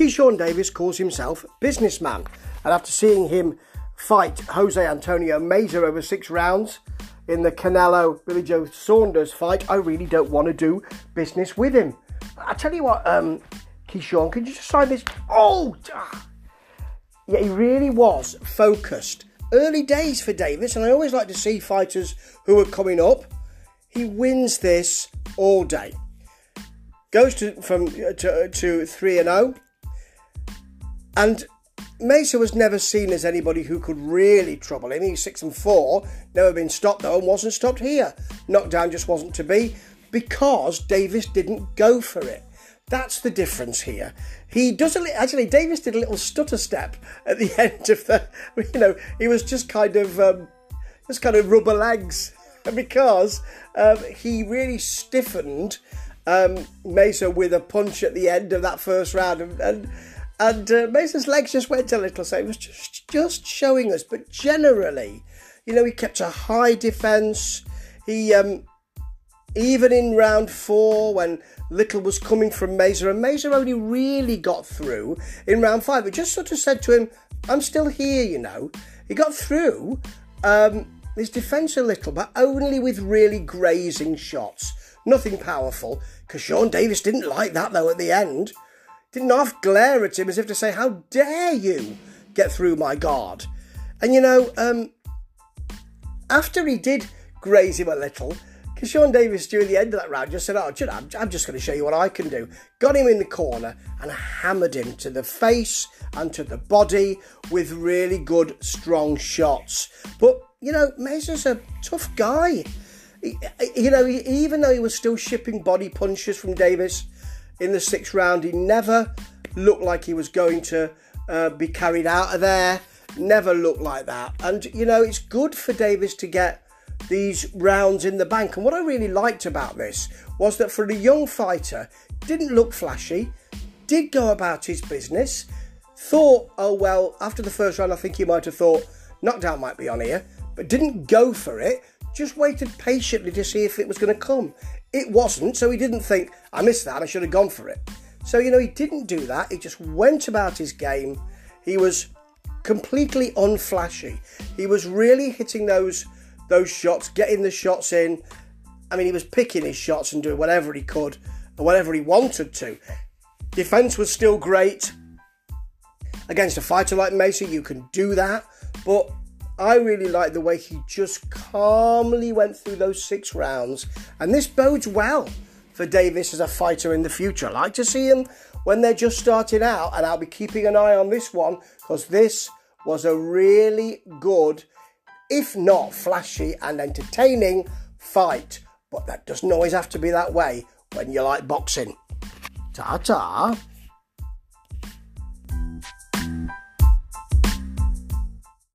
Keyshawn Davis calls himself businessman, and after seeing him fight Jose Antonio Meza over six rounds in the Canelo Billy Joe Saunders fight, I really don't want to do business with him. I tell you what, um, Keyshawn, can you just sign this? Oh, ah. yeah, he really was focused. Early days for Davis, and I always like to see fighters who are coming up. He wins this all day. Goes to from uh, to, uh, to three and zero, oh. And Meza was never seen as anybody who could really trouble him. He's six and four, never been stopped though, and wasn't stopped here. Knockdown just wasn't to be because Davis didn't go for it. That's the difference here. He does a, actually. Davis did a little stutter step at the end of the. You know, he was just kind of um, just kind of rubber legs because um, he really stiffened um, Meza with a punch at the end of that first round, and and, and uh, Meza's legs just went a little. So it was just just showing us, but generally, you know, he kept a high defence. He um, even in round four when Little was coming from Meza, and Meza only really got through in round five. It just sort of said to him, I'm still here, you know. He got through um, his defence a little, but only with really grazing shots. Nothing powerful, because Sean Davis didn't like that, though, at the end. Didn't half glare at him as if to say, How dare you get through my guard? And you know, um, after he did graze him a little, because Sean Davis, during the end of that round, just said, Oh, you know, I'm, just going to show you what I can do. Got him in the corner and hammered him to the face and to the body with really good, strong shots. But, you know, Meza's a tough guy. You know, even though he was still shipping body punches from Davis in the sixth round, he never looked like he was going to uh, be carried out of there. Never looked like that. And, you know, it's good for Davis to get these rounds in the bank. And what I really liked about this was that for a young fighter, didn't look flashy, did go about his business, thought, oh well, after the first round, I think he might have thought knockdown might be on here, but didn't go for it, just waited patiently to see if it was going to come. It wasn't, so he didn't think, I missed that, I should have gone for it. So, you know, he didn't do that, he just went about his game. He was completely unflashy. He was really hitting those those shots, getting the shots in. I mean, he was picking his shots and doing whatever he could and whatever he wanted to. Defense was still great. Against a fighter like Meza, you can do that. But I really like the way he just calmly went through those six rounds. And this bodes well for Davis as a fighter in the future. I like to see him when they're just starting out, and I'll be keeping an eye on this one because this was a really good if not flashy and entertaining, fight. But that doesn't always have to be that way when you like boxing. Ta ta.